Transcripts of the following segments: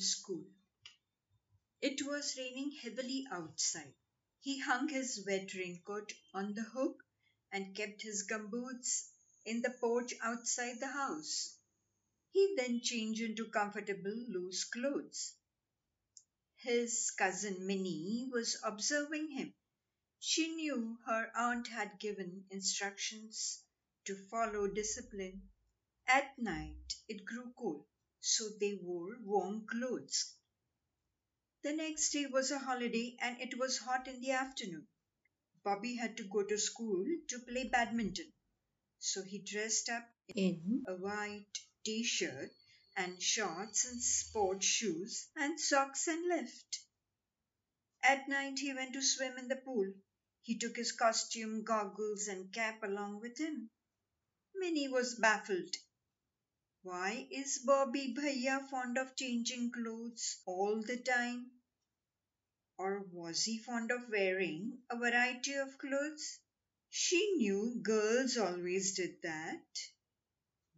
school. It was raining heavily outside. He hung his wet raincoat on the hook and kept his gumboots in the porch outside the house. He then changed into comfortable loose clothes. His cousin Minnie was observing him. She knew her aunt had given instructions to follow discipline. At night it grew cold, so they wore warm clothes. The next day was a holiday and it was hot in the afternoon. Bobby had to go to school to play badminton, so he dressed up in a white t shirt and shorts and sport shoes and socks and left. At night he went to swim in the pool. He took his costume, goggles, and cap along with him. Minnie was baffled. Why is Bobby Bhaiya fond of changing clothes all the time? Or was he fond of wearing a variety of clothes? She knew girls always did that.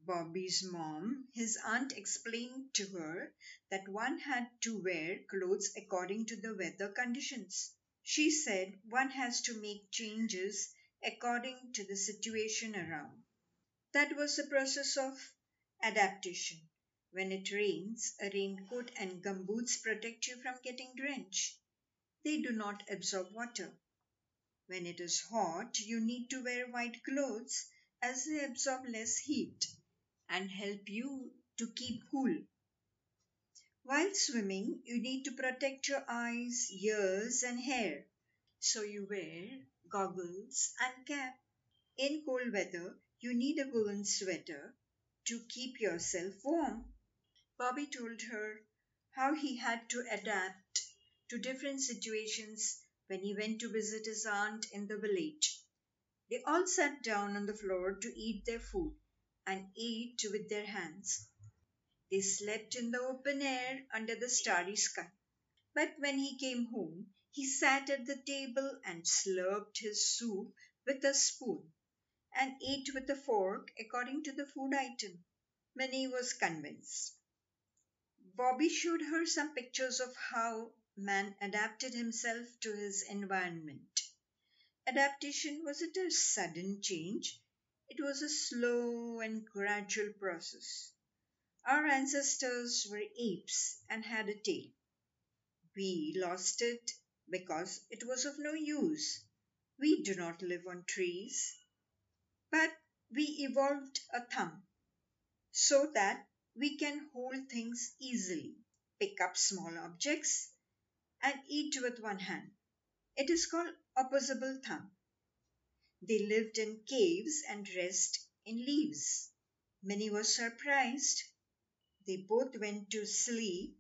Bobby's mom, his aunt, explained to her that one had to wear clothes according to the weather conditions. She said one has to make changes according to the situation around. That was the process of adaptation. When it rains, a raincoat and gumboots protect you from getting drenched. They do not absorb water. When it is hot, you need to wear white clothes as they absorb less heat and help you to keep cool. While swimming, you need to protect your eyes, ears, and hair. So you wear goggles and cap. In cold weather, you need a woolen sweater to keep yourself warm. Bobby told her how he had to adapt to different situations when he went to visit his aunt in the village. They all sat down on the floor to eat their food and ate with their hands. They slept in the open air under the starry sky. But when he came home, he sat at the table and slurped his soup with a spoon and ate with a fork according to the food item. Minnie was convinced. Bobby showed her some pictures of how man adapted himself to his environment. Adaptation wasn't a sudden change, it was a slow and gradual process. Our ancestors were apes and had a tail. We lost it because it was of no use. We do not live on trees. But we evolved a thumb so that we can hold things easily, pick up small objects, and eat with one hand. It is called opposable thumb. They lived in caves and rest in leaves. Minnie was surprised. They both went to sleep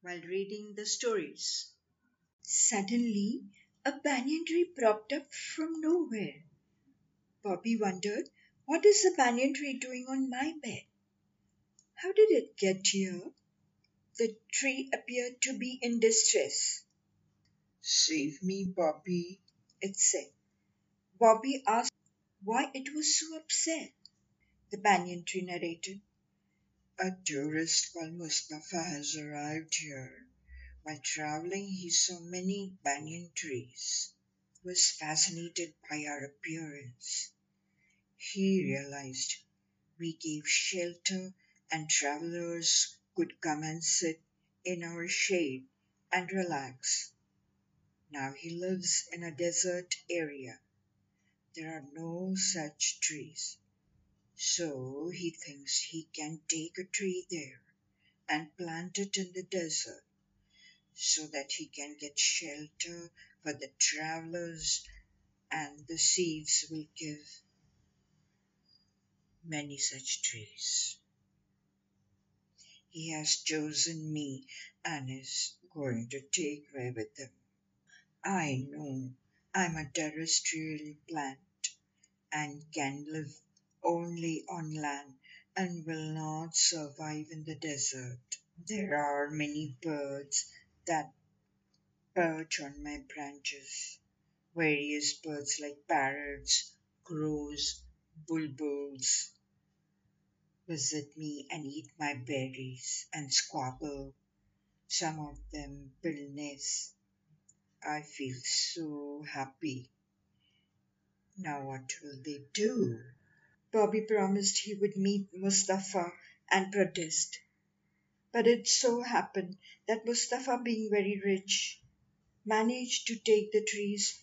while reading the stories. Suddenly, a banyan tree propped up from nowhere. Bobby wondered, what is the banyan tree doing on my bed? How did it get here? The tree appeared to be in distress. Save me, Bobby, it said. Bobby asked why it was so upset. The banyan tree narrated. A tourist called Mustafa has arrived here. While traveling, he saw many banyan trees. Was fascinated by our appearance. He realized we gave shelter and travelers could come and sit in our shade and relax. Now he lives in a desert area. There are no such trees. So he thinks he can take a tree there and plant it in the desert so that he can get shelter for the travelers and the seeds will give many such trees. He has chosen me and is going to take me with him. I know I'm a terrestrial plant and can live only on land and will not survive in the desert. There are many birds that perch on my branches. Various birds like parrots, crows, bulbuls visit me and eat my berries and squabble Some of them build nests. I feel so happy. Now what will they do? Bobby promised he would meet Mustafa and protest. But it so happened that Mustafa, being very rich, managed to take the trees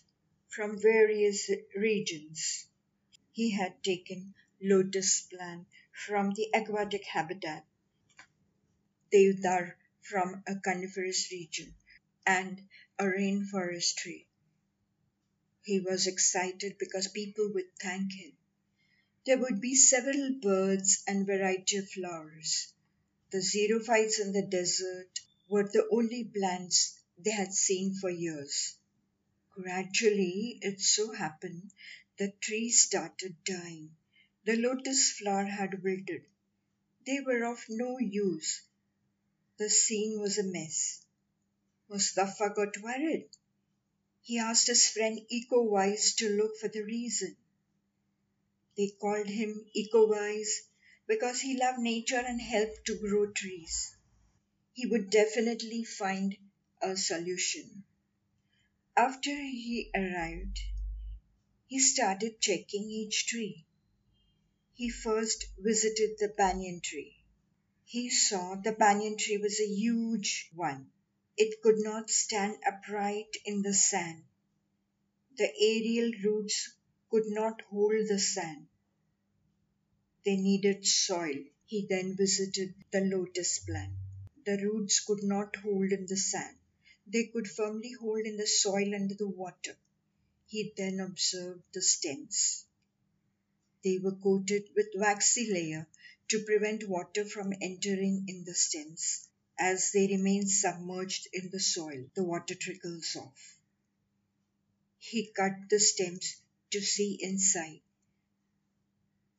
from various regions. He had taken lotus plant from the aquatic habitat, deodar from a coniferous region, and a rainforest tree. He was excited because people would thank him. There would be several birds and variety of flowers. The xerophytes in the desert were the only plants they had seen for years. Gradually, it so happened, the trees started dying. The lotus flower had wilted. They were of no use. The scene was a mess. Mustafa got worried. He asked his friend Eco-Wise to look for the reason. They called him Eco-Wise because he loved nature and helped to grow trees. He would definitely find a solution. After he arrived, he started checking each tree. He first visited the banyan tree. He saw the banyan tree was a huge one. It could not stand upright in the sand. The aerial roots could not hold the sand. They needed soil. He then visited the lotus plant. The roots could not hold in the sand. They could firmly hold in the soil under the water. He then observed the stems. They were coated with waxy layer to prevent water from entering in the stems. As they remain submerged in the soil, the water trickles off. He cut the stems to see inside.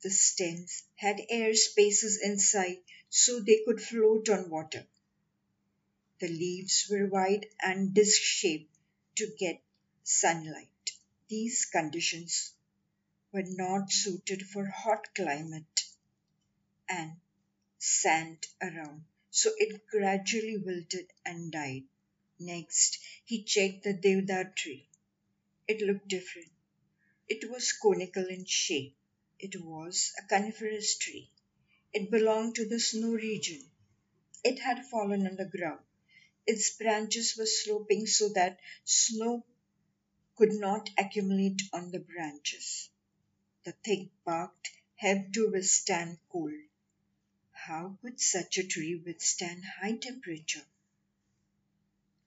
The stems had air spaces inside so they could float on water. The leaves were wide and disc shaped to get sunlight. These conditions were not suited for hot climate and sand around so it gradually wilted and died. Next, he checked the deodar tree. It looked different. It was conical in shape. It was a coniferous tree. It belonged to the snow region. It had fallen on the ground. Its branches were sloping so that snow could not accumulate on the branches. The thick bark helped to withstand cold. How could such a tree withstand high temperature?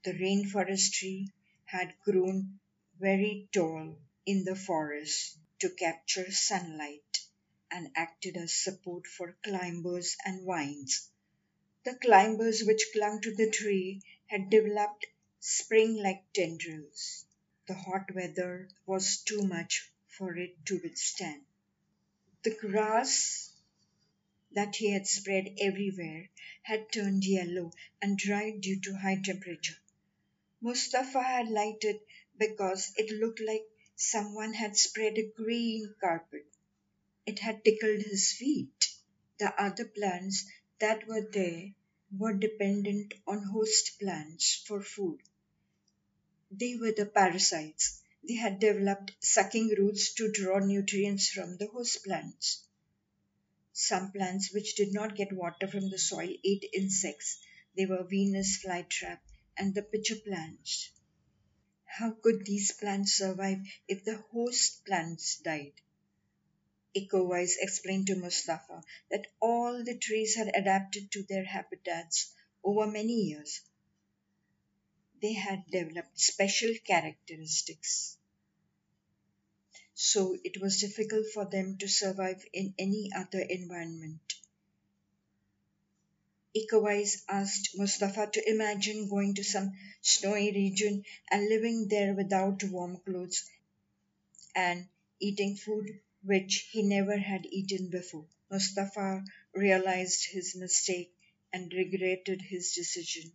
The rainforest tree had grown very tall in the forest to capture sunlight and acted as support for climbers and vines. The climbers which clung to the tree had developed spring like tendrils. The hot weather was too much for it to withstand. The grass that he had spread everywhere had turned yellow and dried due to high temperature. Mustafa had it because it looked like someone had spread a green carpet. It had tickled his feet. The other plants that were there were dependent on host plants for food. They were the parasites. They had developed sucking roots to draw nutrients from the host plants. Some plants which did not get water from the soil ate insects. They were Venus flytrap and the pitcher plants. How could these plants survive if the host plants died? Eco-Wise explained to Mustafa that all the trees had adapted to their habitats over many years. They had developed special characteristics so it was difficult for them to survive in any other environment. Eco-Wise asked Mustafa to imagine going to some snowy region and living there without warm clothes and eating food which he never had eaten before. Mustafa realized his mistake and regretted his decision.